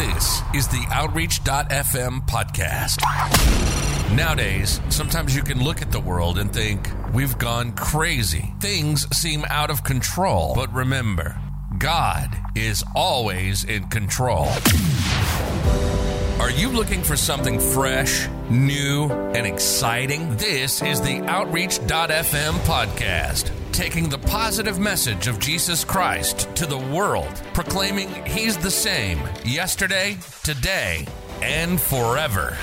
This is the Outreach.fm podcast. Nowadays, sometimes you can look at the world and think, we've gone crazy. Things seem out of control. But remember, God is always in control. Are you looking for something fresh, new, and exciting? This is the Outreach.fm podcast, taking the positive message of Jesus Christ to the world, proclaiming He's the same yesterday, today, and forever.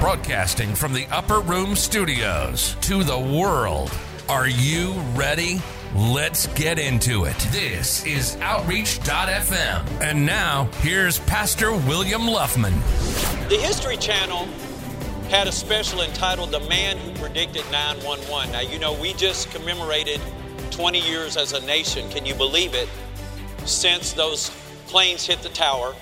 Broadcasting from the Upper Room Studios to the world. Are you ready? Let's get into it. This is Outreach.fm. And now, here's Pastor William Luffman. The History Channel had a special entitled The Man Who Predicted 911. Now, you know, we just commemorated 20 years as a nation. Can you believe it? Since those planes hit the tower.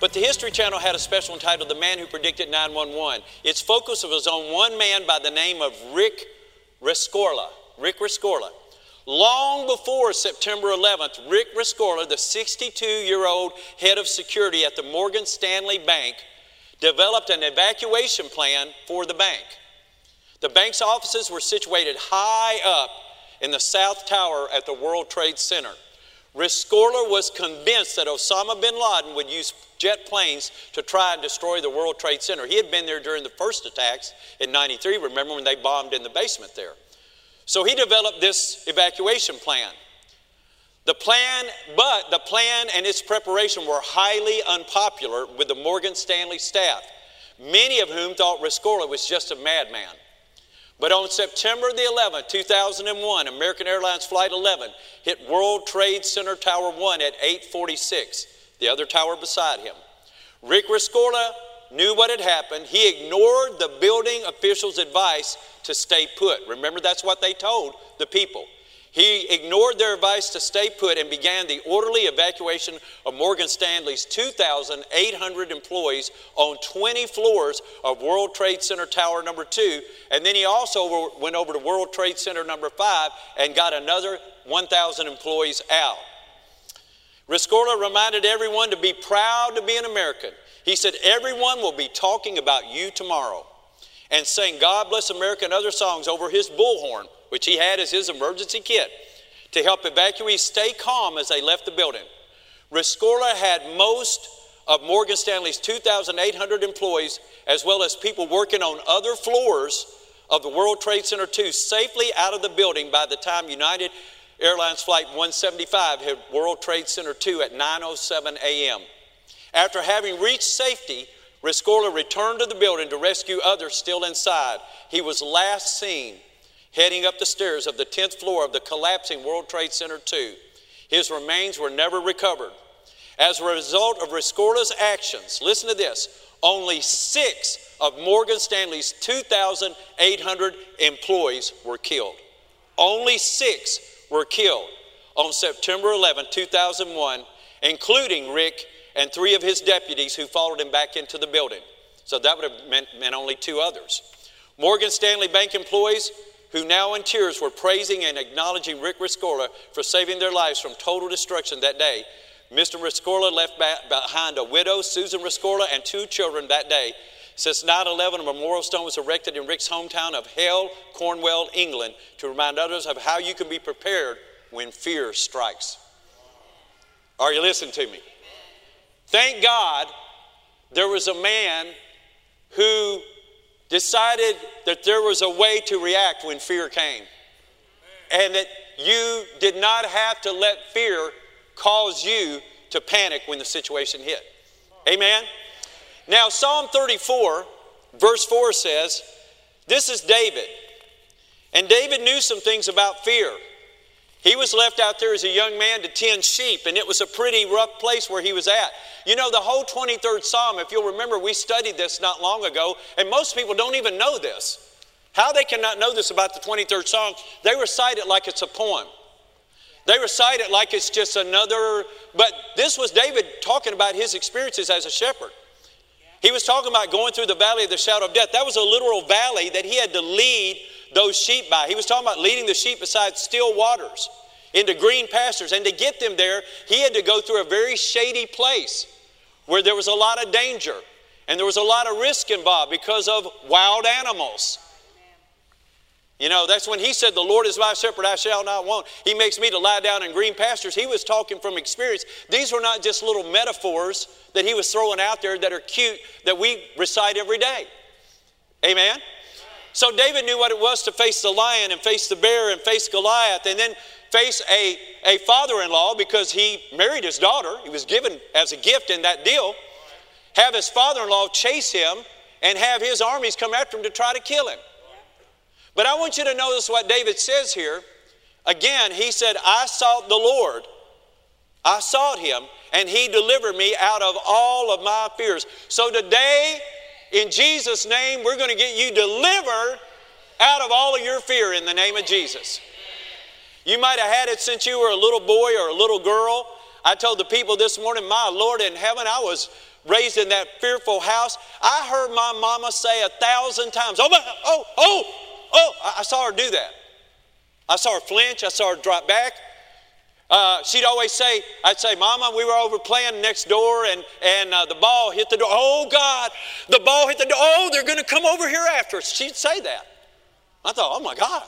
But the History Channel had a special entitled The Man Who Predicted 911. Its focus was on one man by the name of Rick Rescorla. Rick Rescorla. Long before September 11th, Rick Rescorla, the 62 year old head of security at the Morgan Stanley Bank, developed an evacuation plan for the bank. The bank's offices were situated high up in the South Tower at the World Trade Center. Rescorla was convinced that Osama bin Laden would use jet planes to try and destroy the World Trade Center. He had been there during the first attacks in 93, remember when they bombed in the basement there. So he developed this evacuation plan. The plan, but the plan and its preparation were highly unpopular with the Morgan Stanley staff, many of whom thought Rescorla was just a madman. But on September the 11th, 2001, American Airlines Flight 11 hit World Trade Center Tower 1 at 846, the other tower beside him. Rick Rescorla knew what had happened. He ignored the building officials' advice to stay put. Remember, that's what they told the people. He ignored their advice to stay put and began the orderly evacuation of Morgan Stanley's 2,800 employees on 20 floors of World Trade Center Tower number 2. And then he also went over to World Trade Center number 5 and got another 1,000 employees out. Rescorla reminded everyone to be proud to be an American. He said, Everyone will be talking about you tomorrow and saying God Bless America and other songs over his bullhorn which he had as his emergency kit, to help evacuees stay calm as they left the building. Rescorla had most of Morgan Stanley's 2,800 employees, as well as people working on other floors of the World Trade Center 2, safely out of the building by the time United Airlines Flight 175 hit World Trade Center 2 at 9.07 a.m. After having reached safety, Rescorla returned to the building to rescue others still inside. He was last seen heading up the stairs of the 10th floor of the collapsing World Trade Center 2. His remains were never recovered. As a result of Rescorla's actions, listen to this only six of Morgan Stanley's 2,800 employees were killed. Only six were killed on September 11, 2001, including Rick and three of his deputies who followed him back into the building. So that would have meant, meant only two others. Morgan Stanley Bank employees who now in tears were praising and acknowledging Rick Rescorla for saving their lives from total destruction that day. Mr. Rescorla left behind a widow, Susan Rescorla, and two children that day. Since 9 11, a memorial stone was erected in Rick's hometown of Hayle, Cornwall, England, to remind others of how you can be prepared when fear strikes. Are you listening to me? Thank God there was a man who decided that there was a way to react when fear came. And that you did not have to let fear cause you to panic when the situation hit. Amen? Now, Psalm 34, verse 4 says, This is David. And David knew some things about fear. He was left out there as a young man to tend sheep, and it was a pretty rough place where he was at. You know, the whole 23rd Psalm, if you'll remember, we studied this not long ago, and most people don't even know this. How they cannot know this about the 23rd Psalm, they recite it like it's a poem. They recite it like it's just another, but this was David talking about his experiences as a shepherd. He was talking about going through the valley of the shadow of death. That was a literal valley that he had to lead those sheep by. He was talking about leading the sheep beside still waters into green pastures. And to get them there, he had to go through a very shady place. where there was a lot of danger and there was a lot of risk involved because of wild animals. You know, that's when he said, The Lord is my shepherd, I shall not want. He makes me to lie down in green pastures. He was talking from experience. These were not just little metaphors that he was throwing out there that are cute that we recite every day. Amen? So David knew what it was to face the lion and face the bear and face Goliath and then face a, a father in law because he married his daughter. He was given as a gift in that deal. Have his father in law chase him and have his armies come after him to try to kill him. But I want you to notice what David says here. Again, he said, I sought the Lord. I sought him, and he delivered me out of all of my fears. So today, in Jesus' name, we're going to get you delivered out of all of your fear in the name of Jesus. You might have had it since you were a little boy or a little girl. I told the people this morning, my Lord in heaven, I was raised in that fearful house. I heard my mama say a thousand times, oh, oh, oh, oh, I saw her do that. I saw her flinch, I saw her drop back. Uh, she'd always say, I'd say, Mama, we were over playing next door and, and uh, the ball hit the door. Oh, God, the ball hit the door. Oh, they're going to come over here after us. She'd say that. I thought, oh, my God.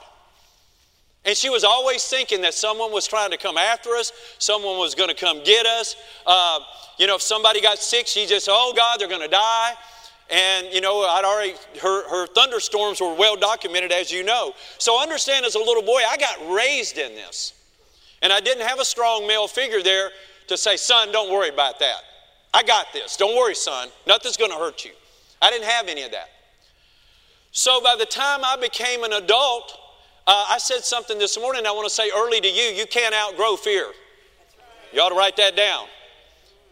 And she was always thinking that someone was trying to come after us, someone was going to come get us. Uh, you know, if somebody got sick, she just, oh, God, they're going to die. And, you know, I'd already, her, her thunderstorms were well documented, as you know. So understand, as a little boy, I got raised in this. And I didn't have a strong male figure there to say, son, don't worry about that. I got this. Don't worry, son. Nothing's going to hurt you. I didn't have any of that. So by the time I became an adult, uh, I said something this morning I want to say early to you. You can't outgrow fear. You ought to write that down.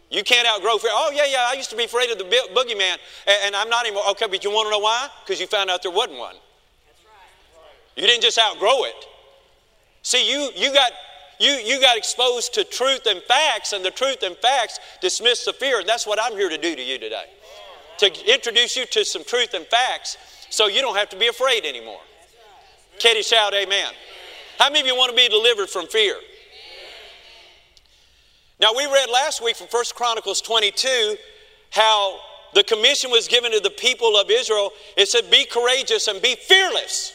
You can't outgrow fear. Oh, yeah, yeah, I used to be afraid of the boogeyman, and I'm not anymore. Okay, but you want to know why? Because you found out there wasn't one. You didn't just outgrow it. See, you, you got you, you got exposed to truth and facts, and the truth and facts dismiss the fear. And that's what I'm here to do to you today. To introduce you to some truth and facts so you don't have to be afraid anymore. Can shout amen? How many of you want to be delivered from fear? Now, we read last week from 1 Chronicles 22 how the commission was given to the people of Israel. It said, Be courageous and be fearless.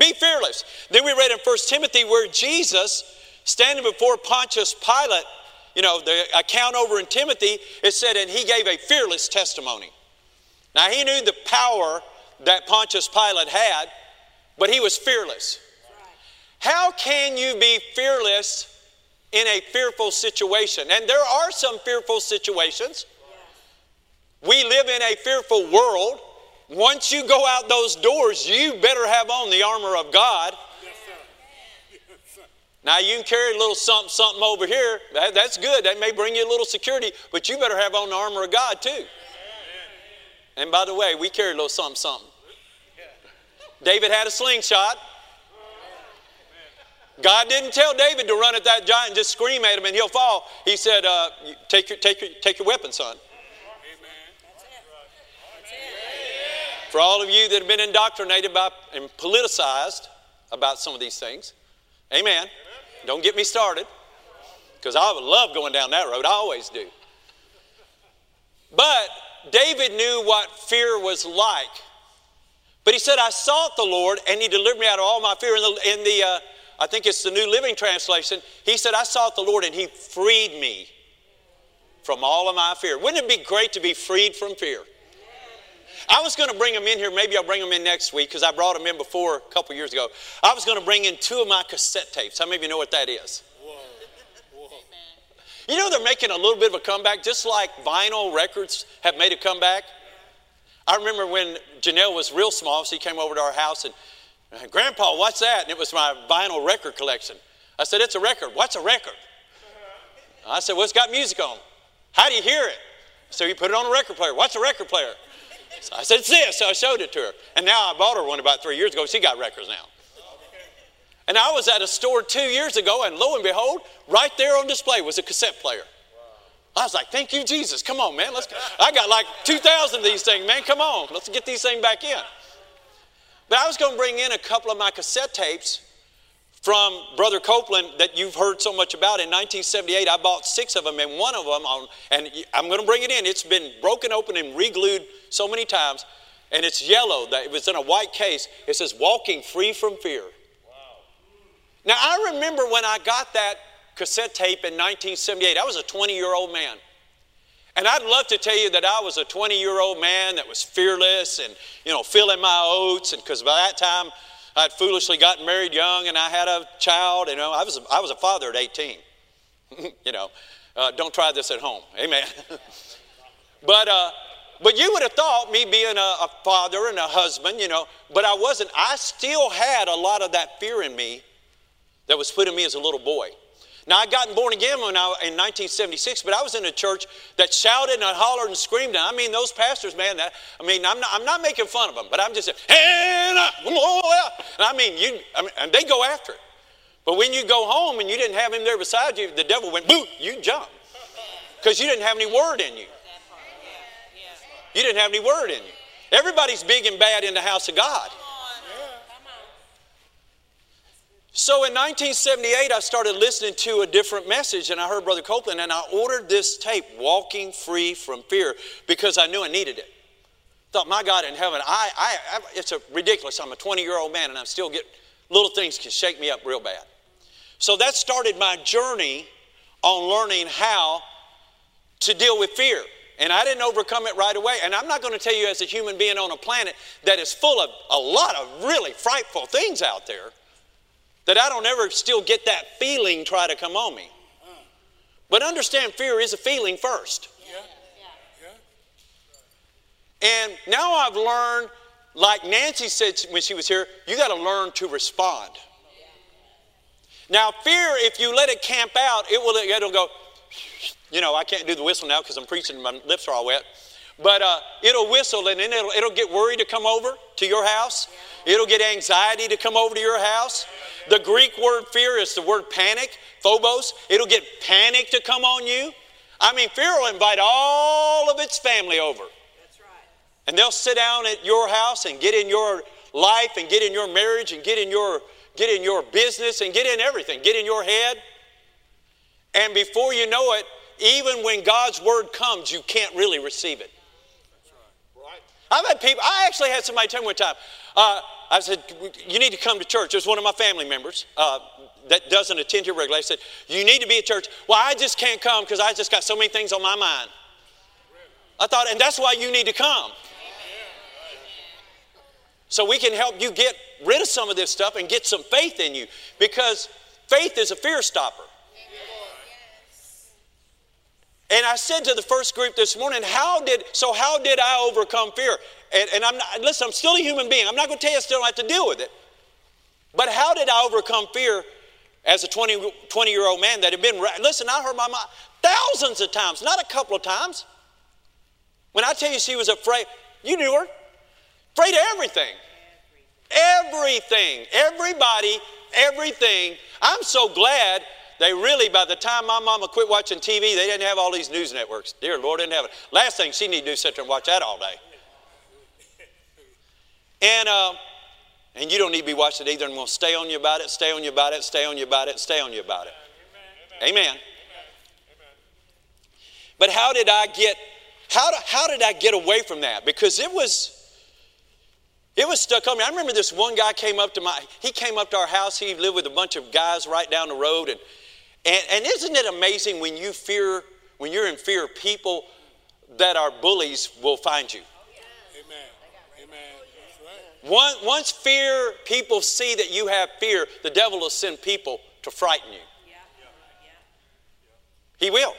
Be fearless. Then we read in 1 Timothy where Jesus, standing before Pontius Pilate, you know, the account over in Timothy, it said, and he gave a fearless testimony. Now, he knew the power that Pontius Pilate had, but he was fearless. How can you be fearless in a fearful situation? And there are some fearful situations. We live in a fearful world. Once you go out those doors, you better have on the armor of God. Now, you can carry a little something, something over here. That, that's good. That may bring you a little security, but you better have on the armor of God too. And by the way, we carry a little something, something. David had a slingshot. God didn't tell David to run at that giant and just scream at him and he'll fall. He said, uh, take, your, take, your, take your weapon, son. For all of you that have been indoctrinated by, and politicized about some of these things, amen. Don't get me started because I would love going down that road. I always do. But David knew what fear was like. But he said, I sought the Lord and he delivered me out of all my fear. In the, in the uh, I think it's the New Living Translation, he said, I sought the Lord and he freed me from all of my fear. Wouldn't it be great to be freed from fear? I was going to bring them in here. Maybe I'll bring them in next week because I brought them in before a couple years ago. I was going to bring in two of my cassette tapes. How many of you know what that is? You know they're making a little bit of a comeback, just like vinyl records have made a comeback. I remember when Janelle was real small, she came over to our house and, Grandpa, what's that? And it was my vinyl record collection. I said, It's a record. What's a record? I said, Well, it's got music on. How do you hear it? So you put it on a record player. What's a record player? So I said, It's this. So I showed it to her. And now I bought her one about three years ago. She got records now. And I was at a store two years ago, and lo and behold, right there on display was a cassette player. I was like, thank you, Jesus. Come on, man. Let's go. I got like 2,000 of these things, man. Come on. Let's get these things back in. But I was going to bring in a couple of my cassette tapes from Brother Copeland that you've heard so much about. In 1978, I bought six of them, and one of them, on, and I'm going to bring it in. It's been broken open and re-glued so many times, and it's yellow. That it was in a white case. It says, "Walking Free from Fear." Wow. Now I remember when I got that cassette tape in 1978. I was a 20-year-old man. And I'd love to tell you that I was a 20 year old man that was fearless and, you know, filling my oats. And because by that time, I'd foolishly gotten married young and I had a child. You know, I was, I was a father at 18. you know, uh, don't try this at home. Amen. but, uh, but you would have thought me being a, a father and a husband, you know, but I wasn't. I still had a lot of that fear in me that was put in me as a little boy. Now, I gotten born again when I, in 1976, but I was in a church that shouted and hollered and screamed. And I mean, those pastors, man, that, I mean, I'm not, I'm not making fun of them, but I'm just saying, and I mean, you, I mean, and they go after it. But when you go home and you didn't have him there beside you, the devil went, boo, you jump. Because you didn't have any word in you. You didn't have any word in you. Everybody's big and bad in the house of God. So in 1978, I started listening to a different message, and I heard Brother Copeland, and I ordered this tape, Walking Free from Fear, because I knew I needed it. Thought, my God in heaven, I, I, I it's a ridiculous. I'm a 20 year old man, and I'm still getting little things can shake me up real bad. So that started my journey on learning how to deal with fear. And I didn't overcome it right away. And I'm not going to tell you, as a human being on a planet that is full of a lot of really frightful things out there, that I don't ever still get that feeling try to come on me. But understand fear is a feeling first. And now I've learned, like Nancy said when she was here, you got to learn to respond. Now, fear, if you let it camp out, it will it'll go, you know, I can't do the whistle now because I'm preaching, and my lips are all wet. But uh, it'll whistle and then it'll, it'll get worried to come over to your house. It'll get anxiety to come over to your house. The Greek word fear is the word panic, phobos. It'll get panic to come on you. I mean, fear will invite all of its family over. That's right. And they'll sit down at your house and get in your life and get in your marriage and get in your get in your business and get in everything, get in your head. And before you know it, even when God's word comes, you can't really receive it. I've had people, I actually had somebody tell me one time, uh, I said, You need to come to church. There's one of my family members uh, that doesn't attend here regularly. I said, You need to be at church. Well, I just can't come because I just got so many things on my mind. I thought, and that's why you need to come. So we can help you get rid of some of this stuff and get some faith in you because faith is a fear stopper. And I said to the first group this morning, how did, so how did I overcome fear? And, and I'm not, listen, I'm still a human being. I'm not going to tell you I still have to deal with it. But how did I overcome fear as a 20, 20 year old man that had been, listen, I heard my mom thousands of times, not a couple of times. When I tell you she was afraid, you knew her, afraid of everything. Everything, everybody, everything. I'm so glad they really, by the time my mama quit watching TV, they didn't have all these news networks. Dear Lord in heaven. Last thing she need to do sit there and watch that all day. And, uh, and you don't need to be watching it either. And we'll stay on you about it, stay on you about it, stay on you about it, stay on you about it. Amen. Amen. Amen. But how did I get, how, how did I get away from that? Because it was, it was stuck on me. I remember this one guy came up to my, he came up to our house. He lived with a bunch of guys right down the road. And and, and isn't it amazing when you fear, when you're in fear, people that are bullies will find you? Once, once fear, people see that you have fear, the devil will send people to frighten you. He will.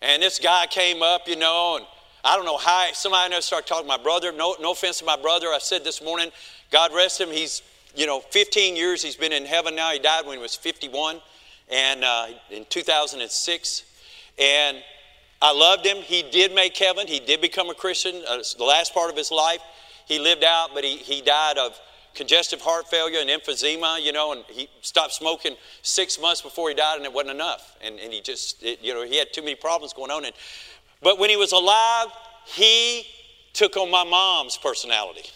And this guy came up, you know, and I don't know how, somebody I know started talking to my brother. No, no offense to my brother. I said this morning, God rest him. He's, you know, 15 years he's been in heaven now. He died when he was 51 and uh, in 2006. And I loved him. He did make heaven. He did become a Christian. Uh, the last part of his life, he lived out, but he, he died of congestive heart failure and emphysema, you know, and he stopped smoking six months before he died, and it wasn't enough. And, and he just, it, you know, he had too many problems going on. And, but when he was alive, he took on my mom's personality.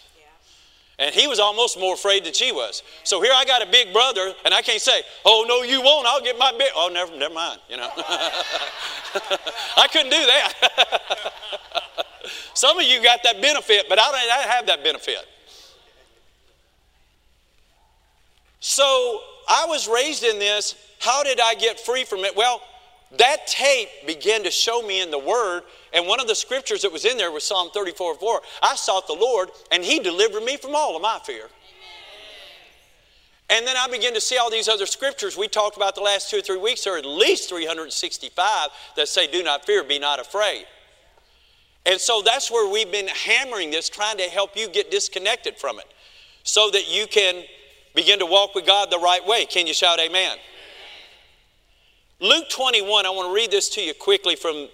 And he was almost more afraid than she was. So here I got a big brother, and I can't say, "Oh no, you won't. I'll get my big." Oh, never, never mind. You know, I couldn't do that. Some of you got that benefit, but I don't, I don't have that benefit. So I was raised in this. How did I get free from it? Well, that tape began to show me in the Word, and one of the scriptures that was in there was Psalm 34 4. I sought the Lord, and He delivered me from all of my fear. And then I began to see all these other scriptures we talked about the last two or three weeks. There are at least 365 that say, Do not fear, be not afraid. And so that's where we've been hammering this, trying to help you get disconnected from it so that you can begin to walk with God the right way. Can you shout amen? Luke 21, I want to read this to you quickly from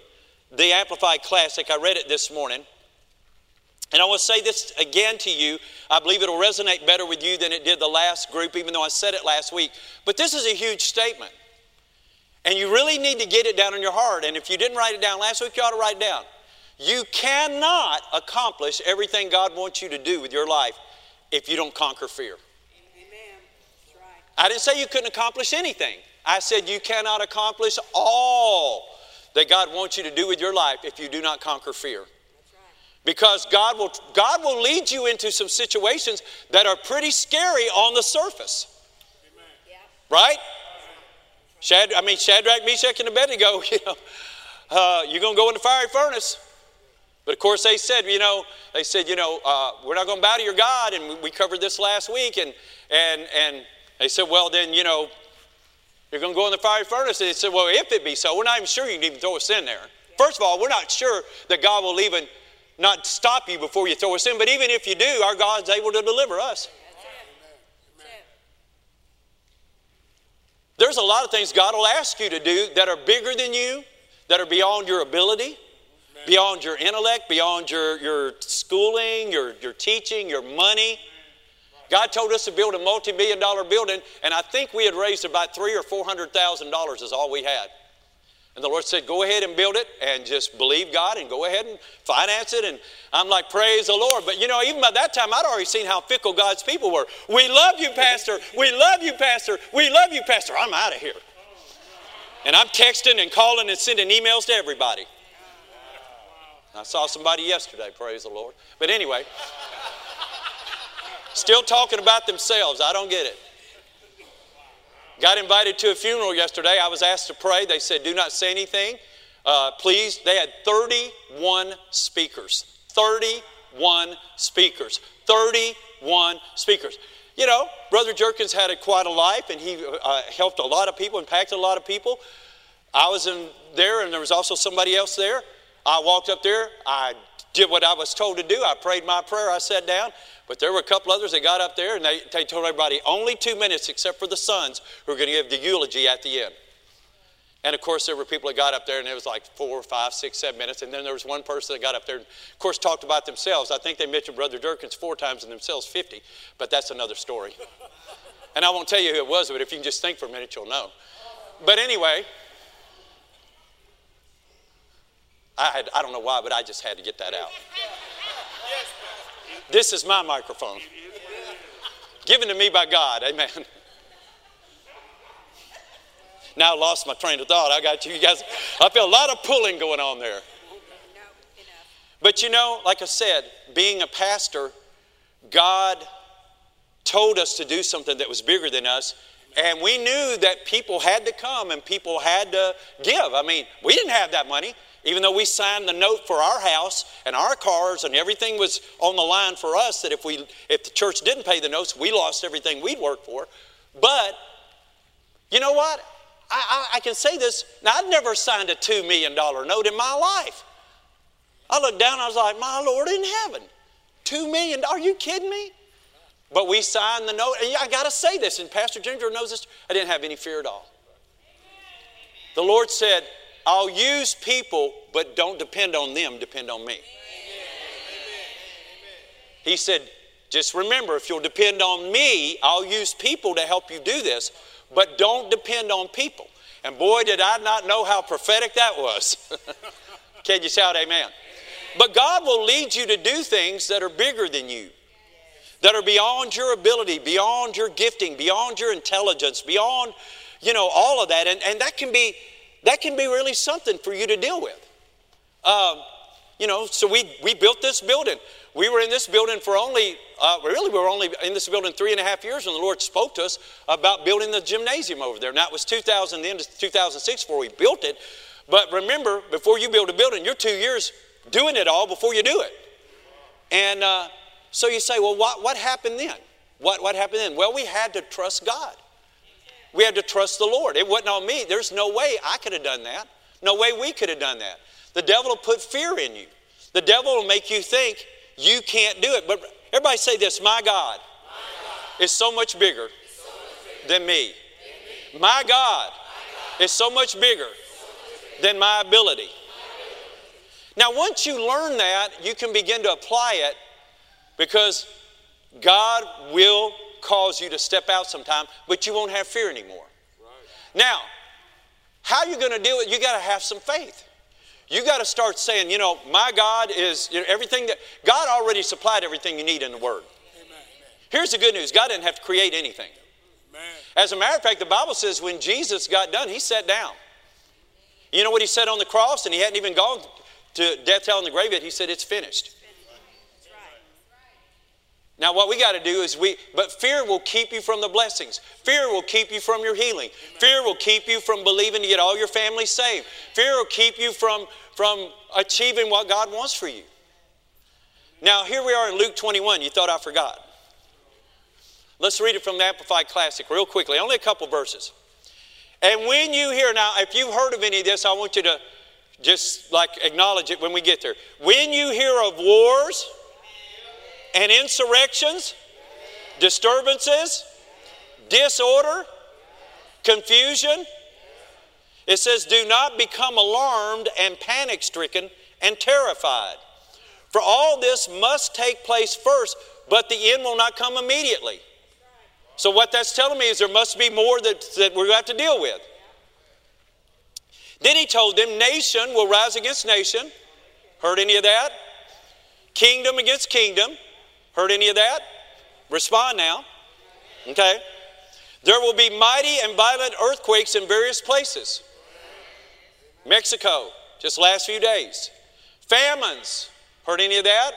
the Amplified Classic. I read it this morning. And I want to say this again to you. I believe it'll resonate better with you than it did the last group, even though I said it last week. But this is a huge statement. And you really need to get it down in your heart. And if you didn't write it down last week, you ought to write it down. You cannot accomplish everything God wants you to do with your life if you don't conquer fear. Amen. Right. I didn't say you couldn't accomplish anything. I said you cannot accomplish all that God wants you to do with your life if you do not conquer fear. Because God will, God will lead you into some situations that are pretty scary on the surface. Right? Shad, I mean, Shadrach, Meshach, and Abednego, you know, uh, you're going to go in the fiery furnace. But of course, they said, you know, they said, you know, uh, we're not going to bow to your God. And we covered this last week. And, and, and they said, well, then, you know, you're going to go in the fiery furnace. And they said, well, if it be so, we're not even sure you can even throw us in there. First of all, we're not sure that God will even not stop you before you throw us in. But even if you do, our God's able to deliver us. There's a lot of things God will ask you to do that are bigger than you, that are beyond your ability, beyond your intellect, beyond your, your schooling, your, your teaching, your money. God told us to build a multi-million dollar building, and I think we had raised about three or four hundred thousand dollars is all we had. And the Lord said, Go ahead and build it and just believe God and go ahead and finance it. And I'm like, Praise the Lord. But you know, even by that time, I'd already seen how fickle God's people were. We love you, Pastor. We love you, Pastor. We love you, Pastor. I'm out of here. And I'm texting and calling and sending emails to everybody. I saw somebody yesterday, praise the Lord. But anyway, still talking about themselves. I don't get it. Got invited to a funeral yesterday. I was asked to pray. They said, do not say anything. Uh, please. They had 31 speakers. 31 speakers. 31 speakers. You know, Brother Jerkins had a, quite a life and he uh, helped a lot of people, impacted a lot of people. I was in there and there was also somebody else there. I walked up there. I did what I was told to do. I prayed my prayer. I sat down. But there were a couple others that got up there and they, they told everybody only two minutes except for the sons who were going to give the eulogy at the end. And of course, there were people that got up there and it was like four, five, six, seven minutes. And then there was one person that got up there and, of course, talked about themselves. I think they mentioned Brother Durkins four times and themselves 50, but that's another story. and I won't tell you who it was, but if you can just think for a minute, you'll know. But anyway, I, had, I don't know why, but I just had to get that out. This is my microphone. Given to me by God. Amen. Now I lost my train of thought. I got you, you guys. I feel a lot of pulling going on there. But you know, like I said, being a pastor, God told us to do something that was bigger than us. And we knew that people had to come and people had to give. I mean, we didn't have that money. Even though we signed the note for our house and our cars and everything was on the line for us, that if we if the church didn't pay the notes, we lost everything we'd worked for. But you know what? I, I, I can say this. Now I've never signed a two million dollar note in my life. I looked down, I was like, my Lord in heaven, two million, are you kidding me? But we signed the note, and I gotta say this, and Pastor Ginger knows this, I didn't have any fear at all. The Lord said, I'll use people, but don't depend on them, depend on me. He said, just remember, if you'll depend on me, I'll use people to help you do this, but don't depend on people. And boy, did I not know how prophetic that was. Can you shout amen? But God will lead you to do things that are bigger than you, that are beyond your ability, beyond your gifting, beyond your intelligence, beyond, you know, all of that. And, and that can be that can be really something for you to deal with. Um, you know, so we, we built this building. We were in this building for only, uh, really, we were only in this building three and a half years when the Lord spoke to us about building the gymnasium over there. Now, it was 2000, the end of 2006 before we built it. But remember, before you build a building, you're two years doing it all before you do it. And uh, so you say, well, what, what happened then? What, what happened then? Well, we had to trust God. We had to trust the Lord. It wasn't on me. There's no way I could have done that. No way we could have done that. The devil will put fear in you. The devil will make you think you can't do it. But everybody say this My God, my God. is so much bigger, so much bigger than, me. than me. My God, my God is so much bigger, so much bigger than my ability. Now, once you learn that, you can begin to apply it because God will cause you to step out sometime, but you won't have fear anymore. Right. Now, how are you going to deal with it? You got to have some faith. You got to start saying, you know, my God is you know, everything that God already supplied everything you need in the Word. Amen. Here's the good news God didn't have to create anything. Amen. As a matter of fact, the Bible says when Jesus got done, he sat down. You know what he said on the cross, and he hadn't even gone to death, hell, and the grave yet? He said, It's finished. Now, what we got to do is we, but fear will keep you from the blessings. Fear will keep you from your healing. Fear will keep you from believing to get all your family saved. Fear will keep you from, from achieving what God wants for you. Now, here we are in Luke 21. You thought I forgot. Let's read it from the Amplified Classic real quickly, only a couple verses. And when you hear, now, if you've heard of any of this, I want you to just like acknowledge it when we get there. When you hear of wars, and insurrections, disturbances, disorder, confusion. It says, Do not become alarmed and panic stricken and terrified. For all this must take place first, but the end will not come immediately. So, what that's telling me is there must be more that, that we're going to have to deal with. Then he told them, Nation will rise against nation. Heard any of that? Kingdom against kingdom. Heard any of that? Respond now. Okay. There will be mighty and violent earthquakes in various places. Mexico, just last few days. Famines. Heard any of that?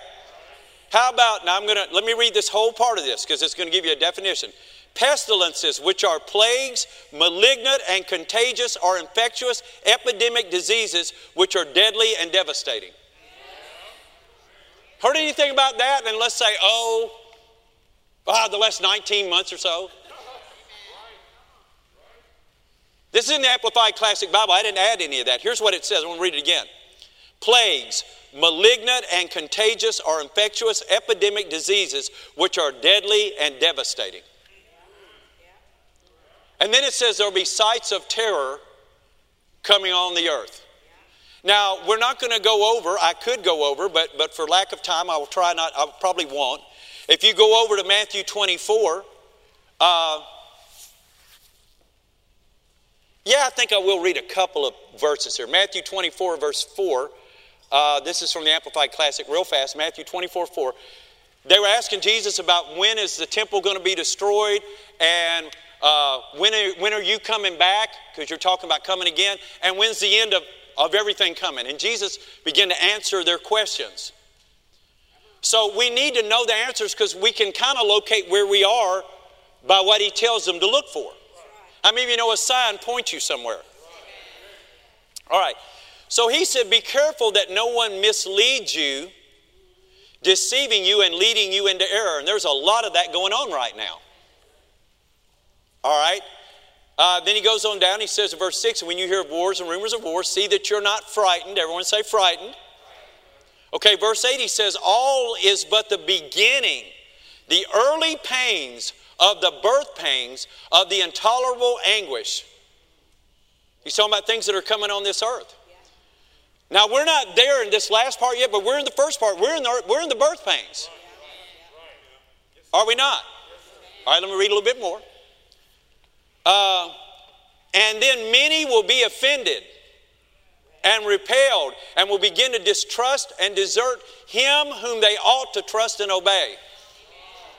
How about, now I'm going to, let me read this whole part of this because it's going to give you a definition. Pestilences, which are plagues, malignant and contagious, or infectious epidemic diseases, which are deadly and devastating. Heard anything about that? And let's say, oh, the last 19 months or so. This is in the Amplified Classic Bible. I didn't add any of that. Here's what it says. I want to read it again. Plagues, malignant and contagious or infectious epidemic diseases which are deadly and devastating. And then it says there'll be sights of terror coming on the earth. Now, we're not going to go over, I could go over, but, but for lack of time, I will try not, I probably won't. If you go over to Matthew 24, uh, yeah, I think I will read a couple of verses here. Matthew 24, verse 4. Uh, this is from the Amplified Classic, real fast. Matthew 24, 4. They were asking Jesus about when is the temple going to be destroyed and uh, when, are, when are you coming back? Because you're talking about coming again. And when's the end of of everything coming. And Jesus began to answer their questions. So we need to know the answers because we can kind of locate where we are by what he tells them to look for. Many of you know a sign points you somewhere? All right. So he said, Be careful that no one misleads you, deceiving you and leading you into error. And there's a lot of that going on right now. All right. Uh, then he goes on down, he says in verse 6 when you hear of wars and rumors of wars, see that you're not frightened. Everyone say frightened. Okay, verse 8 he says, All is but the beginning, the early pains of the birth pains of the intolerable anguish. He's talking about things that are coming on this earth. Now, we're not there in this last part yet, but we're in the first part. We're in the, we're in the birth pains. Are we not? All right, let me read a little bit more. Uh, and then many will be offended and repelled and will begin to distrust and desert him whom they ought to trust and obey.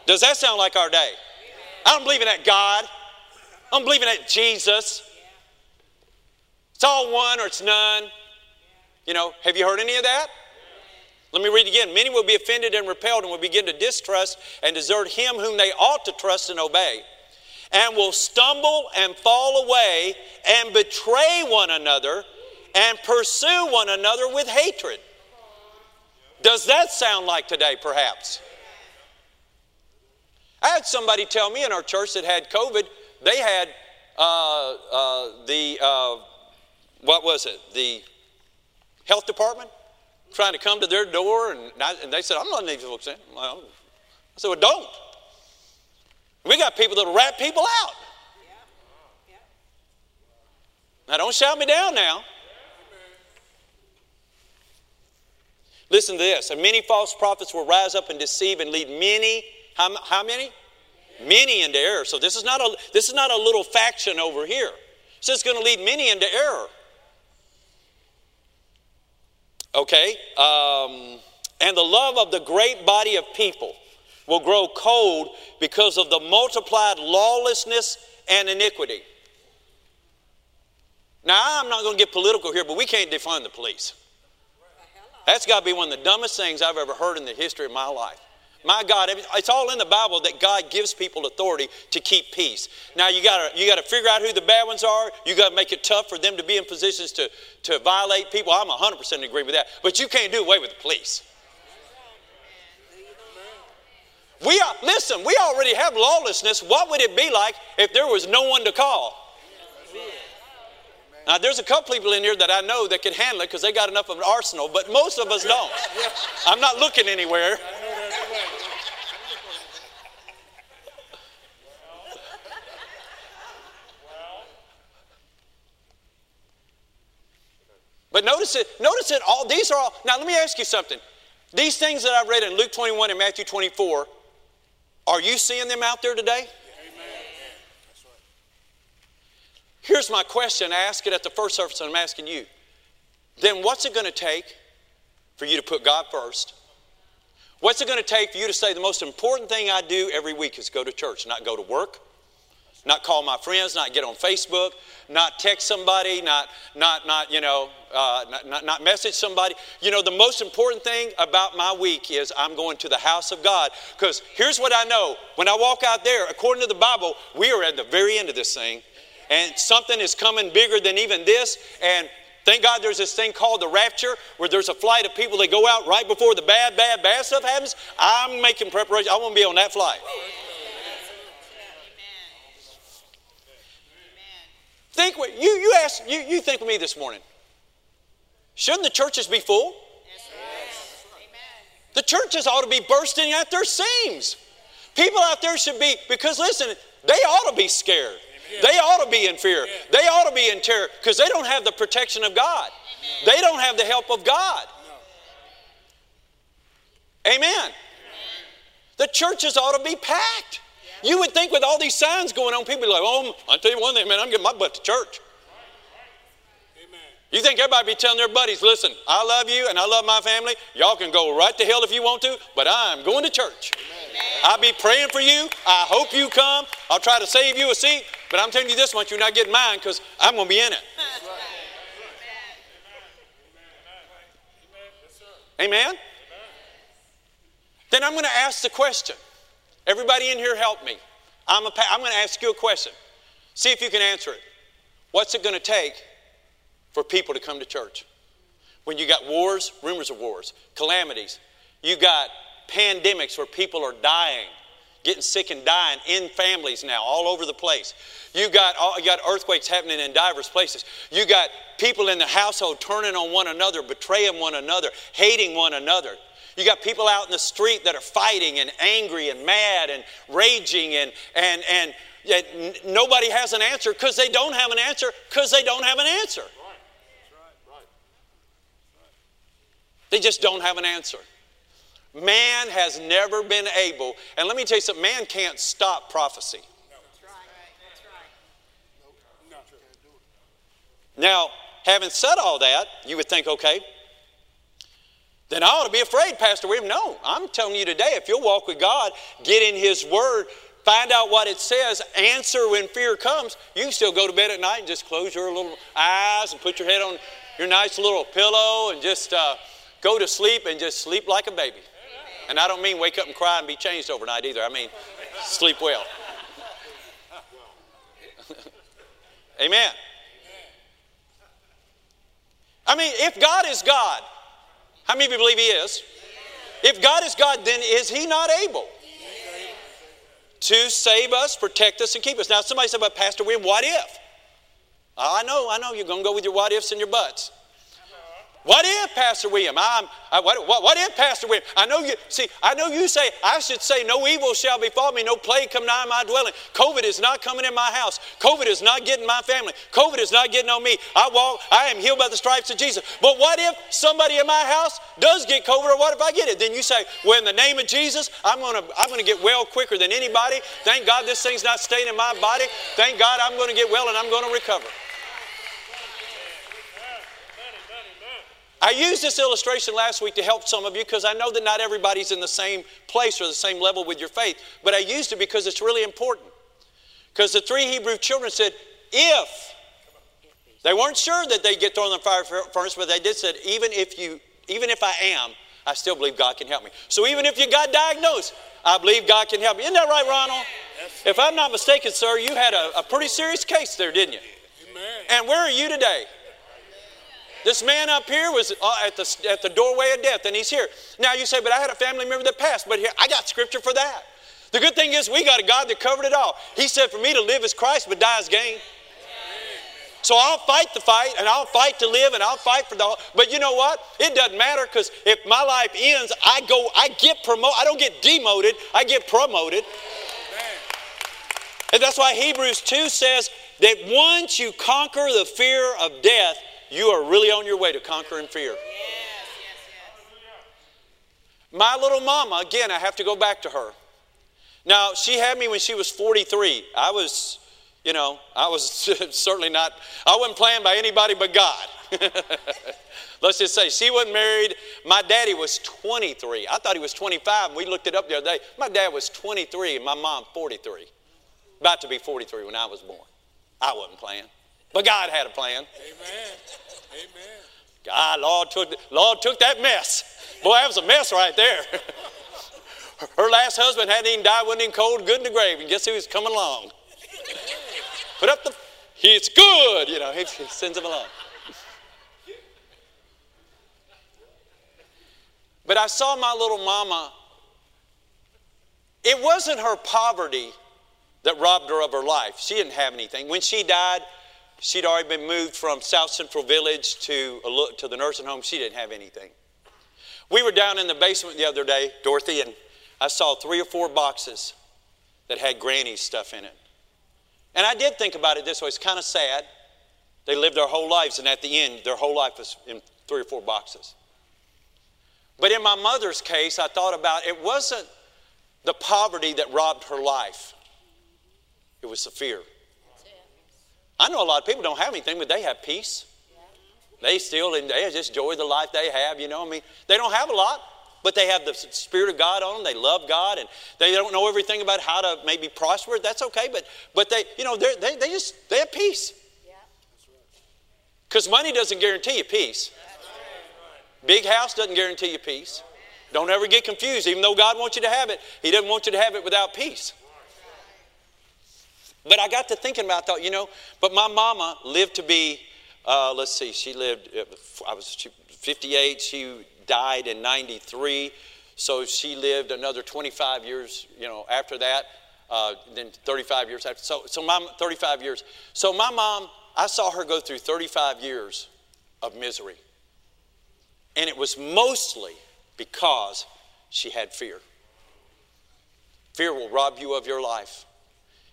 Does that sound like our day? I don't believe in that God. I don't believe in that Jesus. It's all one or it's none. You know, have you heard any of that? Let me read again. Many will be offended and repelled and will begin to distrust and desert him whom they ought to trust and obey, and will stumble and fall away and betray one another and pursue one another with hatred. Does that sound like today, perhaps? I had somebody tell me in our church that had COVID, they had uh, uh, the, uh, what was it, the health department trying to come to their door, and, I, and they said, I'm not these folks in. Well, I said, well, don't. We got people that'll rat people out. Now, don't shout me down now. Listen to this. And many false prophets will rise up and deceive and lead many how, how many? Many into error. So this is not a this is not a little faction over here. So it's going to lead many into error. Okay? Um, and the love of the great body of people will grow cold because of the multiplied lawlessness and iniquity. Now, I'm not going to get political here, but we can't defund the police. That's got to be one of the dumbest things I've ever heard in the history of my life. My God, it's all in the Bible that God gives people authority to keep peace. Now you gotta you gotta figure out who the bad ones are. You gotta make it tough for them to be in positions to, to violate people. I'm 100% agree with that. But you can't do away with the police. We are, listen, we already have lawlessness. What would it be like if there was no one to call? Now, there's a couple people in here that I know that can handle it because they got enough of an arsenal, but most of us don't. I'm not looking anywhere. But notice it, notice it all, these are all, now let me ask you something. These things that I've read in Luke 21 and Matthew 24, are you seeing them out there today? Here's my question. I ask it at the first service, and I'm asking you. Then what's it going to take for you to put God first? What's it going to take for you to say the most important thing I do every week is go to church, not go to work, not call my friends, not get on Facebook, not text somebody, not, not, not you know, uh, not, not, not message somebody. You know, the most important thing about my week is I'm going to the house of God. Because here's what I know when I walk out there, according to the Bible, we are at the very end of this thing. And something is coming bigger than even this. And Thank God there's this thing called the rapture where there's a flight of people that go out right before the bad, bad, bad stuff happens. I'm making preparation. I want to be on that flight. Think what you you ask you, you think with me this morning. Shouldn't the churches be full? Yes. The churches ought to be bursting at their seams. People out there should be, because listen, they ought to be scared. They ought to be in fear. They ought to be in terror because they don't have the protection of God. They don't have the help of God. Amen. The churches ought to be packed. You would think with all these signs going on, people would be like, oh, I'll tell you one thing, man, I'm getting my butt to church. You think everybody be telling their buddies, listen, I love you and I love my family. Y'all can go right to hell if you want to, but I'm going to church. Amen. I'll be praying for you. I hope you come. I'll try to save you a seat, but I'm telling you this much, you're not getting mine because I'm going to be in it. Amen? Then I'm going to ask the question Everybody in here help me. I'm, a, I'm going to ask you a question. See if you can answer it. What's it going to take for people to come to church? When you got wars, rumors of wars, calamities, you got pandemics where people are dying, getting sick and dying in families now, all over the place. You got, you got earthquakes happening in diverse places. You got people in the household turning on one another, betraying one another, hating one another. You got people out in the street that are fighting and angry and mad and raging and and and nobody has an answer because they don't have an answer because they don't have an answer. Right. Right. Right. They just don't have an answer. Man has never been able, and let me tell you something, man can't stop prophecy. Now, having said all that, you would think, okay, then I ought to be afraid, Pastor William. No, I'm telling you today, if you'll walk with God, get in His Word, find out what it says, answer when fear comes, you still go to bed at night and just close your little eyes and put your head on your nice little pillow and just uh, go to sleep and just sleep like a baby. And I don't mean wake up and cry and be changed overnight either. I mean sleep well. Amen. I mean, if God is God, how many of you believe He is? If God is God, then is He not able to save us, protect us, and keep us? Now, somebody said, but Pastor what if? I know, I know you're going to go with your what ifs and your buts. What if, Pastor William? I'm, I, what, what, what, if, Pastor William? I know you, see, I know you say, I should say, no evil shall befall me, no plague come nigh my dwelling. COVID is not coming in my house. COVID is not getting my family. COVID is not getting on me. I walk, I am healed by the stripes of Jesus. But what if somebody in my house does get COVID, or what if I get it? Then you say, well, in the name of Jesus, I'm going to I'm to get well quicker than anybody. Thank God this thing's not staying in my body. Thank God I'm going to get well and I'm going to recover. I used this illustration last week to help some of you because I know that not everybody's in the same place or the same level with your faith, but I used it because it's really important. Because the three Hebrew children said, if they weren't sure that they'd get thrown in the fire furnace, but they did said, even if you, even if I am, I still believe God can help me. So even if you got diagnosed, I believe God can help me. Isn't that right, Ronald? If I'm not mistaken, sir, you had a, a pretty serious case there, didn't you? Amen. And where are you today? This man up here was uh, at the, at the doorway of death, and he's here. Now you say, but I had a family member that passed, but here, I got scripture for that. The good thing is, we got a God that covered it all. He said, for me to live is Christ, but die is gain. So I'll fight the fight, and I'll fight to live, and I'll fight for the. But you know what? It doesn't matter because if my life ends, I go, I get promoted. I don't get demoted. I get promoted. And that's why Hebrews 2 says that once you conquer the fear of death, you are really on your way to conquering fear. My little mama, again, I have to go back to her. Now, she had me when she was 43. I was, you know, I was certainly not, I wasn't planned by anybody but God. Let's just say she wasn't married. My daddy was 23. I thought he was 25. We looked it up the other day. My dad was 23 and my mom 43. About to be 43 when I was born. I wasn't planned. But God had a plan. Amen. Amen. God, Lord took, Lord took that mess. Boy, that was a mess right there. Her last husband hadn't even died, wasn't even cold, good in the grave, and guess who was coming along? Put up the, he's good, you know, he, he sends him along. But I saw my little mama. It wasn't her poverty that robbed her of her life. She didn't have anything. When she died, She'd already been moved from South Central Village to, to the nursing home. She didn't have anything. We were down in the basement the other day, Dorothy, and I saw three or four boxes that had Granny's stuff in it. And I did think about it this way it's kind of sad. They lived their whole lives, and at the end, their whole life was in three or four boxes. But in my mother's case, I thought about it wasn't the poverty that robbed her life, it was the fear. I know a lot of people don't have anything, but they have peace. They still, they just enjoy the life they have, you know. I mean, they don't have a lot, but they have the Spirit of God on them. They love God, and they don't know everything about how to maybe prosper. That's okay, but but they, you know, they they just they have peace. Because money doesn't guarantee you peace. Big house doesn't guarantee you peace. Don't ever get confused. Even though God wants you to have it, He doesn't want you to have it without peace. But I got to thinking about, I thought, you know, but my mama lived to be, uh, let's see, she lived, I was 58, she died in 93. So she lived another 25 years, you know, after that, uh, then 35 years after. So, so my 35 years. So my mom, I saw her go through 35 years of misery. And it was mostly because she had fear. Fear will rob you of your life.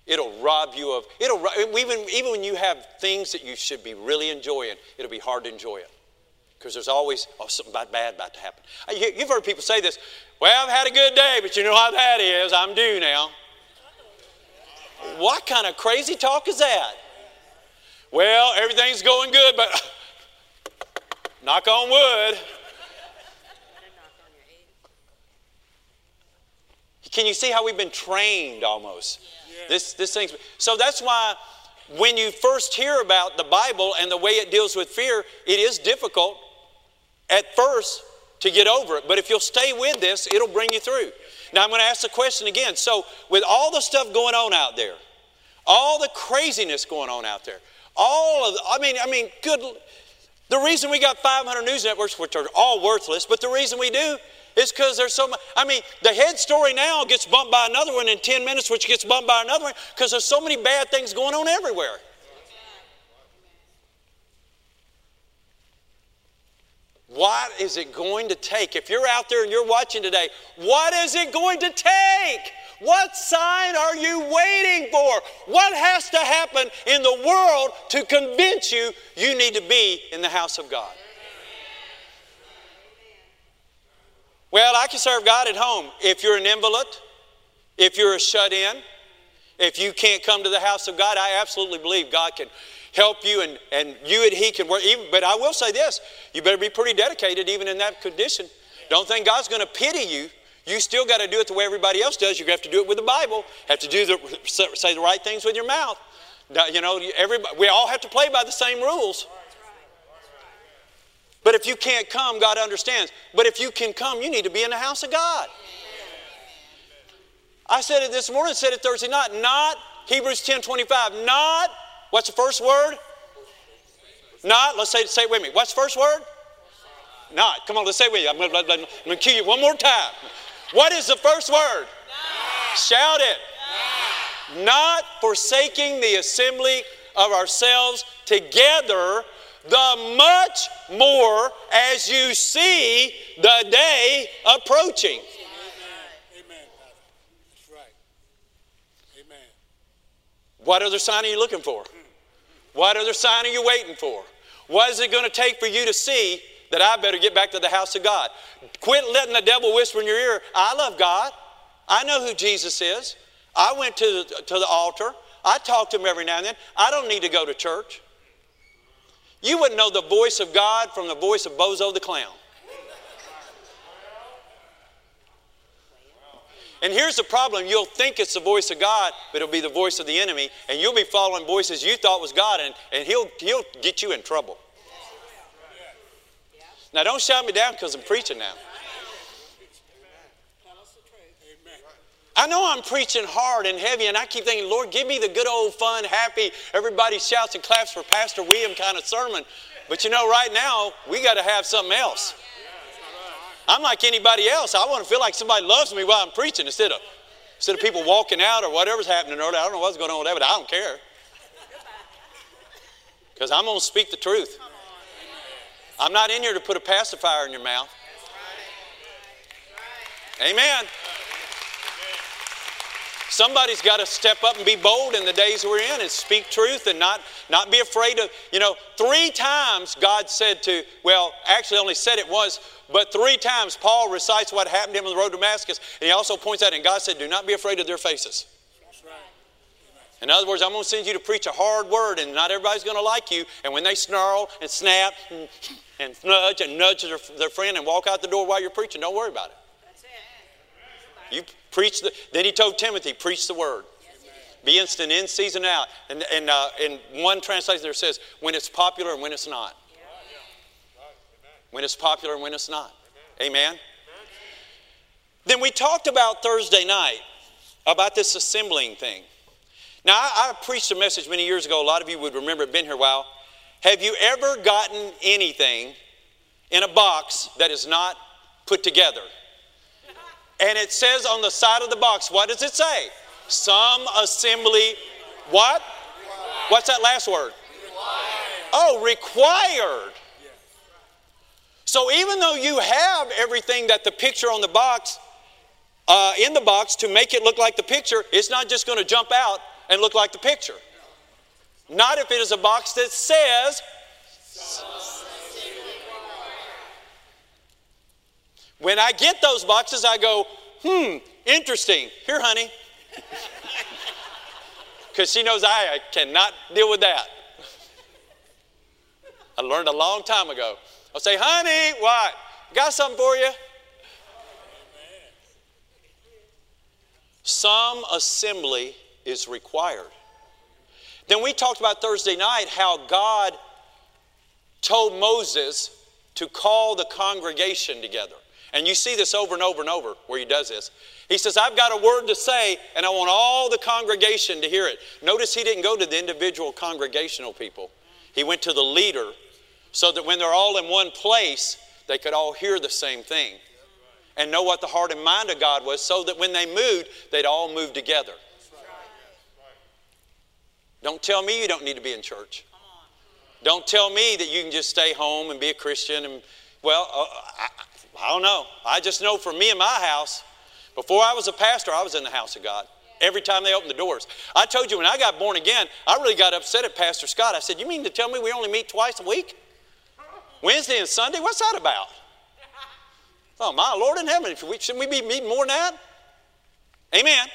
It'll rob you of, it'll, even, even when you have things that you should be really enjoying, it'll be hard to enjoy it. Because there's always oh, something bad about to happen. Uh, you've heard people say this, well, I've had a good day, but you know how that is. I'm due now. What kind of crazy talk is that? Well, everything's going good, but knock on wood. Can you see how we've been trained almost? This, this thing. So that's why when you first hear about the Bible and the way it deals with fear, it is difficult at first to get over it. But if you'll stay with this, it'll bring you through. Now I'm going to ask the question again. So, with all the stuff going on out there, all the craziness going on out there, all of, I mean, I mean, good. The reason we got 500 news networks, which are all worthless, but the reason we do is because there's so much. I mean, the head story now gets bumped by another one in 10 minutes, which gets bumped by another one because there's so many bad things going on everywhere. What is it going to take? If you're out there and you're watching today, what is it going to take? What sign are you waiting for? What has to happen in the world to convince you you need to be in the house of God? Well, I can serve God at home. If you're an invalid, if you're a shut in, if you can't come to the house of God, I absolutely believe God can help you and, and you and He can work. Even, but I will say this you better be pretty dedicated even in that condition. Don't think God's going to pity you. You still got to do it the way everybody else does. You have to do it with the Bible. Have to do the, say the right things with your mouth. You know, everybody, we all have to play by the same rules. But if you can't come, God understands. But if you can come, you need to be in the house of God. I said it this morning, said it Thursday night. Not Hebrews 10 25. Not, what's the first word? Not, let's say, say it with me. What's the first word? Not. Come on, let's say it with you. I'm going to cue you one more time. What is the first word? Not. Shout it. Not. Not forsaking the assembly of ourselves together the much more as you see the day approaching. Amen. That's right. Amen. What other sign are you looking for? What other sign are you waiting for? What is it going to take for you to see that I better get back to the house of God? Quit letting the devil whisper in your ear, I love God. I know who Jesus is. I went to to the altar. I talk to him every now and then. I don't need to go to church. You wouldn't know the voice of God from the voice of Bozo the Clown. And here's the problem you'll think it's the voice of God, but it'll be the voice of the enemy, and you'll be following voices you thought was God, and, and he'll, he'll get you in trouble. Now, don't shout me down because I'm preaching now. I know I'm preaching hard and heavy, and I keep thinking, Lord, give me the good old fun, happy, everybody shouts and claps for Pastor William kind of sermon. But you know, right now, we got to have something else. I'm like anybody else. I want to feel like somebody loves me while I'm preaching instead of, instead of people walking out or whatever's happening. Or I don't know what's going on with that, but I don't care. Because I'm going to speak the truth. I'm not in here to put a pacifier in your mouth. Amen. Somebody's got to step up and be bold in the days we're in and speak truth and not, not be afraid of, you know, three times God said to, well, actually only said it once, but three times Paul recites what happened to him on the road to Damascus. And he also points out, and God said, do not be afraid of their faces. In other words, I'm going to send you to preach a hard word, and not everybody's going to like you. And when they snarl and snap and, and nudge and nudge their, their friend and walk out the door while you're preaching, don't worry about it. You Preach the, then he told Timothy, preach the word. Be instant in season out. And, and uh, in one translation there says, when it's popular and when it's not. When it's popular and when it's not. Amen. Then we talked about Thursday night about this assembling thing. Now, I, I, preached a message many years ago. A lot of you would remember it, been here a while. Have you ever gotten anything in a box that is not put together? And it says on the side of the box, what does it say? Some assembly, what? What's that last word? Oh, required. So even though you have everything that the picture on the box, uh, in the box to make it look like the picture, it's not just going to jump out and look like the picture. Not if it is a box that says. When I get those boxes, I go, hmm, interesting. Here, honey. Because she knows I, I cannot deal with that. I learned a long time ago. I'll say, honey, what? Got something for you? some assembly is required. Then we talked about Thursday night how God told Moses to call the congregation together. And you see this over and over and over where he does this. He says, I've got a word to say, and I want all the congregation to hear it. Notice he didn't go to the individual congregational people, he went to the leader so that when they're all in one place, they could all hear the same thing and know what the heart and mind of God was, so that when they moved, they'd all move together. Don't tell me you don't need to be in church. Don't tell me that you can just stay home and be a Christian. And well, uh, I don't know. I just know for me and my house, before I was a pastor, I was in the house of God. Every time they opened the doors. I told you when I got born again, I really got upset at Pastor Scott. I said, You mean to tell me we only meet twice a week? Wednesday and Sunday? What's that about? Oh, my Lord in heaven, shouldn't we be meeting more than that? Amen.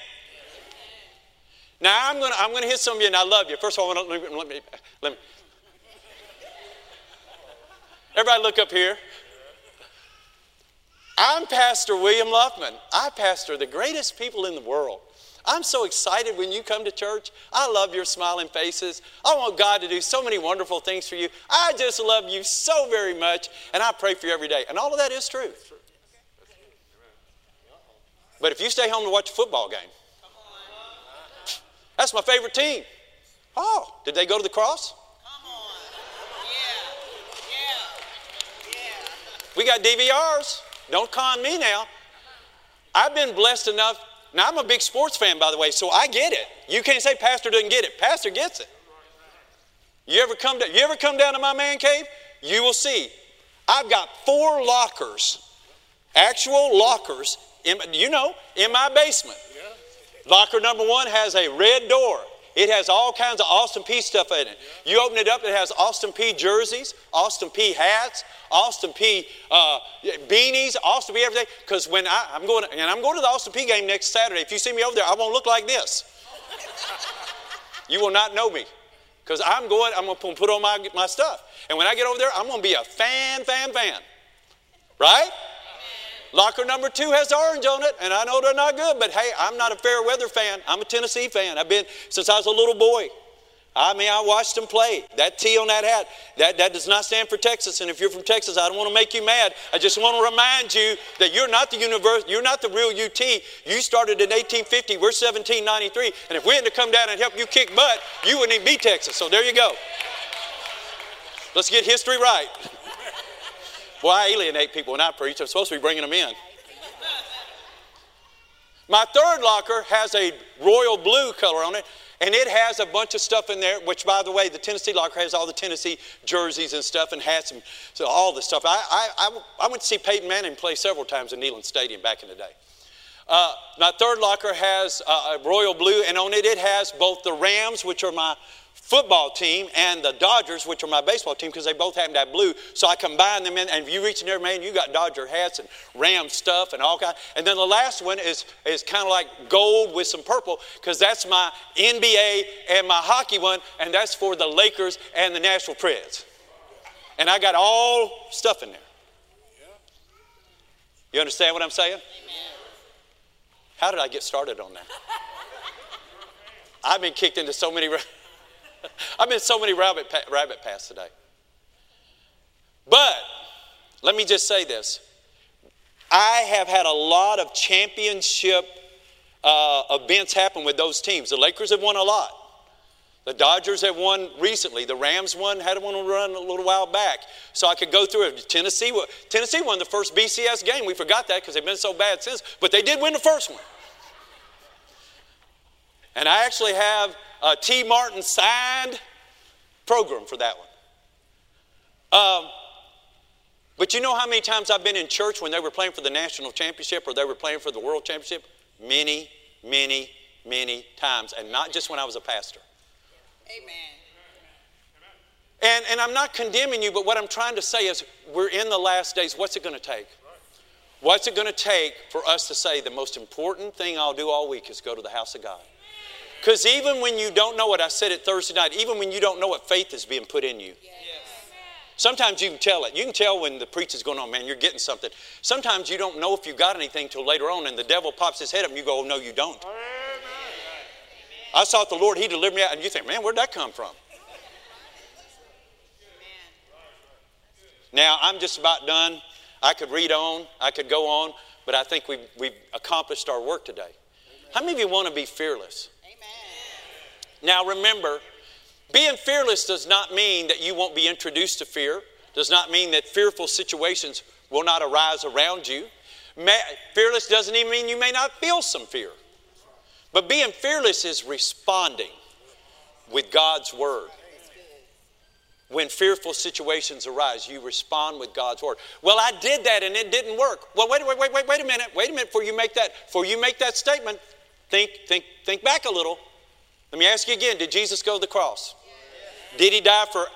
Now I'm going to I'm to hit some of you, and I love you. First of all, let me, let me, let me. Everybody, look up here. I'm Pastor William Luffman. I pastor the greatest people in the world. I'm so excited when you come to church. I love your smiling faces. I want God to do so many wonderful things for you. I just love you so very much, and I pray for you every day. And all of that is true. But if you stay home to watch a football game, that's my favorite team. Oh, did they go to the cross? We got DVRs. Don't con me now. I've been blessed enough. Now, I'm a big sports fan, by the way, so I get it. You can't say Pastor doesn't get it. Pastor gets it. You ever come, to, you ever come down to my man cave? You will see. I've got four lockers, actual lockers, in, you know, in my basement. Locker number one has a red door. It has all kinds of Austin Peay stuff in it. You open it up, it has Austin Peay jerseys, Austin Peay hats, Austin Peay uh, beanies, Austin Peay everything. Because when I, am going, and I'm going to the Austin Peay game next Saturday. If you see me over there, I won't look like this. you will not know me. Because I'm going, I'm going to put on my, my stuff. And when I get over there, I'm going to be a fan, fan, fan. Right? Locker number two has orange on it, and I know they're not good, but hey, I'm not a fair weather fan. I'm a Tennessee fan. I've been since I was a little boy. I mean, I watched them play. That T on that hat, that, that does not stand for Texas. And if you're from Texas, I don't want to make you mad. I just want to remind you that you're not the universe, you're not the real UT. You started in 1850, we're 1793. And if we had to come down and help you kick butt, you wouldn't even be Texas. So there you go. Let's get history right. Well, I alienate people when I preach. I'm supposed to be bringing them in. My third locker has a royal blue color on it, and it has a bunch of stuff in there, which, by the way, the Tennessee locker has all the Tennessee jerseys and stuff and hats and so all the stuff. I, I, I, I went to see Peyton Manning play several times in Neyland Stadium back in the day. Uh, my third locker has uh, a royal blue, and on it, it has both the Rams, which are my football team and the Dodgers, which are my baseball team, because they both happen to have blue. So I combine them in, and if you reach in there, man, you got Dodger hats and Ram stuff and all kind. And then the last one is is kind of like gold with some purple, because that's my NBA and my hockey one, and that's for the Lakers and the Nashville Preds. And I got all stuff in there. You understand what I'm saying? How did I get started on that? I've been kicked into so many. I've been so many rabbit, rabbit paths today. But let me just say this I have had a lot of championship uh, events happen with those teams. The Lakers have won a lot. The Dodgers have won recently. The Rams won, had one run a little while back. So I could go through it. Tennessee, Tennessee won the first BCS game. We forgot that because they've been so bad since. But they did win the first one. And I actually have uh, Tee Martin signed program for that one. Um, but you know how many times I've been in church when they were playing for the national championship or they were playing for the world championship? Many, many, many times, and not just when I was a pastor. Amen. And, and I'm not condemning you, but what I'm trying to say is we're in the last days. What's it going to take? What's it going to take for us to say the most important thing I'll do all week is go to the house of God? Because even when you don't know what I said it Thursday night, even when you don't know what faith is being put in you, yes. Sometimes you can tell it. You can tell when the preacher's going on, man, you're getting something. Sometimes you don't know if you got anything till later on, and the devil pops his head up and you go, oh, no, you don't. I sought the Lord, He delivered me out, and you think, man, where'd that come from? Now, I'm just about done. I could read on, I could go on, but I think we've, we've accomplished our work today. How many of you want to be fearless? Now, remember, being fearless does not mean that you won't be introduced to fear, does not mean that fearful situations will not arise around you. Fearless doesn't even mean you may not feel some fear. But being fearless is responding with God's word. When fearful situations arise, you respond with God's word. Well, I did that and it didn't work. Well, wait, wait, wait, wait, wait a minute. Wait a minute before you make that, before you make that statement. Think, think, think back a little. Let me ask you again: Did Jesus go to the cross? Yes. Did he die for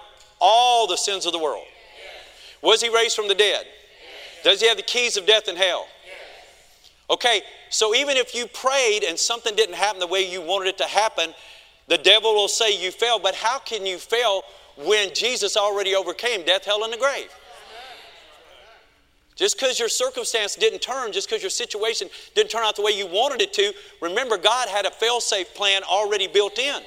all the sins of the world? Yes. Was he raised from the dead? Yes. Does he have the keys of death and hell? Okay, so even if you prayed and something didn't happen the way you wanted it to happen, the devil will say you failed. But how can you fail when Jesus already overcame death, hell, and the grave. Just because your circumstance didn't turn, just because your situation didn't turn out the way you wanted it to, remember God had a fail-safe plan already built in. Amen.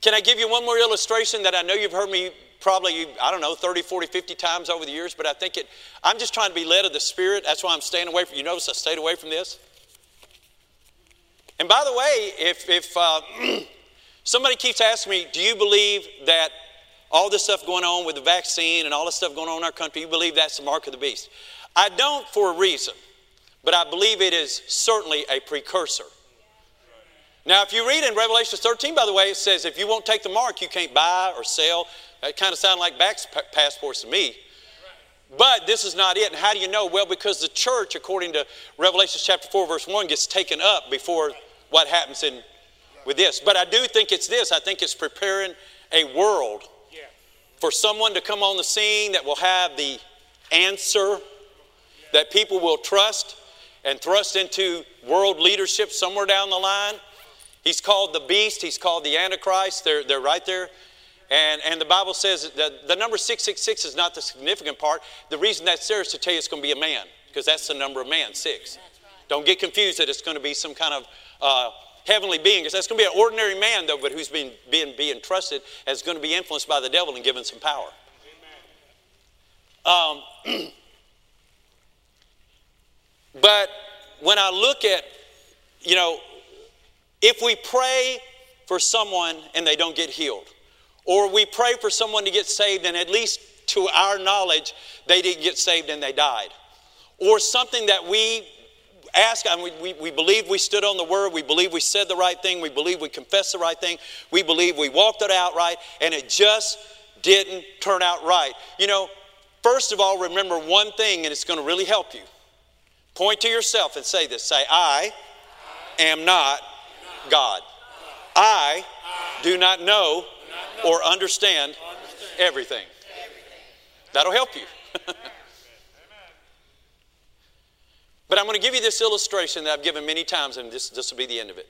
Can I give you one more illustration that I know you've heard me probably, I don't know, 30, 40, 50 times over the years, but I think it, I'm just trying to be led of the Spirit. That's why I'm staying away from, you notice I stayed away from this? And by the way, if, if uh, Somebody keeps asking me, Do you believe that all this stuff going on with the vaccine and all this stuff going on in our country, you believe that's the mark of the beast? I don't for a reason, but I believe it is certainly a precursor. Now, if you read in Revelation 13, by the way, it says if you won't take the mark, you can't buy or sell. That kind of sounds like vax passports to me. But this is not it. And how do you know? Well, because the church, according to Revelation chapter 4, verse 1, gets taken up before what happens in with this. But I do think it's this I think it's preparing a world for someone to come on the scene that will have the answer that people will trust and thrust into world leadership somewhere down the line. He's called the beast, he's called the Antichrist. They're, they're right there. And, and the Bible says that the number 666 is not the significant part. The reason that's there is to tell you it's going to be a man, because that's the number of man, six. Don't get confused that it's going to be some kind of uh, heavenly being. Because that's going to be an ordinary man, though, but who's being, being, being trusted as going to be influenced by the devil and given some power. Um, but when I look at, you know, if we pray for someone and they don't get healed, or we pray for someone to get saved and at least to our knowledge they didn't get saved and they died, or something that we ask, and we, we, we believe we stood on the word, we believe we said the right thing, we believe we confessed the right thing, we believe we walked it out right, and it just didn't turn out right. You know, first of all, remember one thing, and it's going to really help you. Point to yourself and say this say, I am not God. I do not know or understand everything. That'll help you. But I'm going to give you this illustration that I've given many times, and this, this will be the end of it.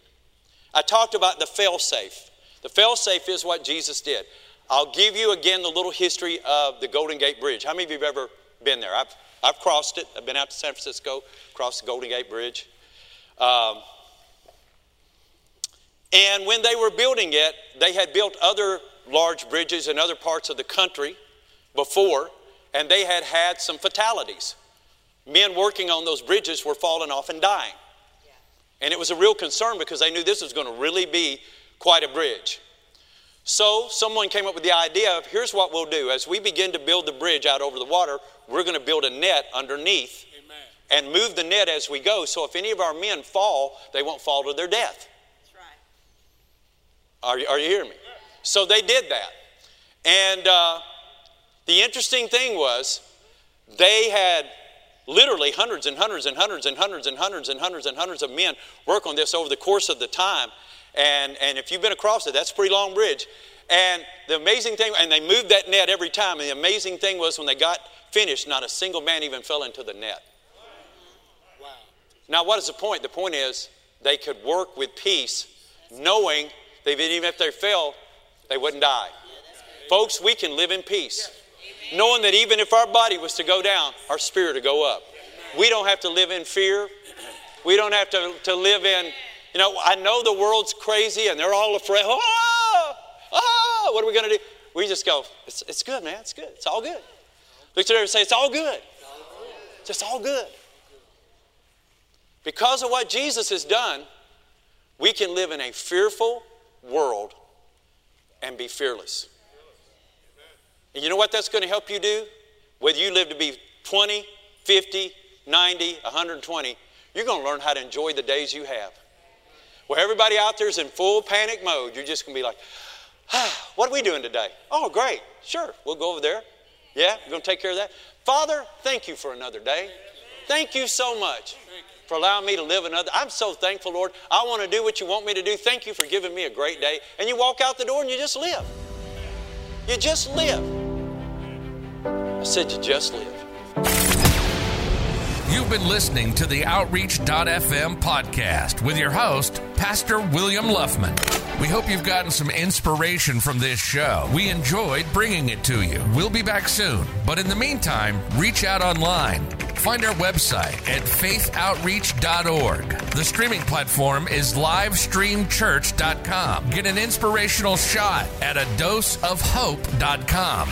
I talked about the failsafe. The failsafe is what Jesus did. I'll give you again the little history of the Golden Gate Bridge. How many of you have ever been there? I've, I've crossed it. I've been out to San Francisco, crossed the Golden Gate Bridge. Um, and when they were building it, they had built other large bridges in other parts of the country before, and they had had some fatalities men working on those bridges were falling off and dying. And it was a real concern because they knew this was going to really be quite a bridge. So someone came up with the idea of here's what we'll do. As we begin to build the bridge out over the water, we're going to build a net underneath Amen. and move the net as we go. So if any of our men fall, they won't fall to their death. That's right. Are, you, are you hearing me? So they did that. And uh, the interesting thing was they had literally hundreds and hundreds and hundreds and hundreds and hundreds and hundreds and hundreds of men work on this over the course of the time. And, and if you've been across it, that's a pretty long bridge. And the amazing thing, and they moved that net every time. And the amazing thing was when they got finished, not a single man even fell into the net. Wow. Now, what is the point? The point is they could work with peace, knowing that even if they fell, they wouldn't die. Folks, we can live in peace. Knowing that even if our body was to go down, our spirit to go up. We don't have to live in fear. We don't have to, to live in, you know, I know the world's crazy and they're all afraid. Oh, oh, what are we going to do? We just go, it's, it's good, man. It's good. It's all good. Look to them and say, it's all good. It's just all good. Because of what Jesus has done, we can live in a fearful world and be fearless. And you know what that's going to help you do? Whether you live to be 20, 50, 90, 120, you're going to learn how to enjoy the days you have. Where everybody out there is in full panic mode, you're just going to be like, ah, what are we doing today? Oh, great. Sure, we'll go over there. Yeah, we're going to take care of that. Father, thank you for another day. Thank you so much for allowing me to live another. I'm so thankful, Lord. I want to do what you want me to do. Thank you for giving me a great day. And you walk out the door and you just live. You just live. I said, you just live. You've been listening to the Outreach.fm podcast with your host, Pastor William Luffman. We hope you've gotten some inspiration from this show. We enjoyed bringing it to you. We'll be back soon, but in the meantime, reach out online Find our website at faithoutreach.org. The streaming platform is livestreamchurch.com. Get an inspirational shot at a doseofhope.com.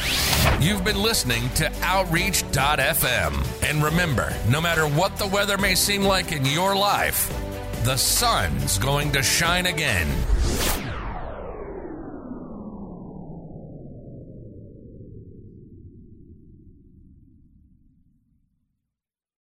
You've been listening to Outreach.fm. And remember, no matter what the weather may seem like in your life, the sun's going to shine again.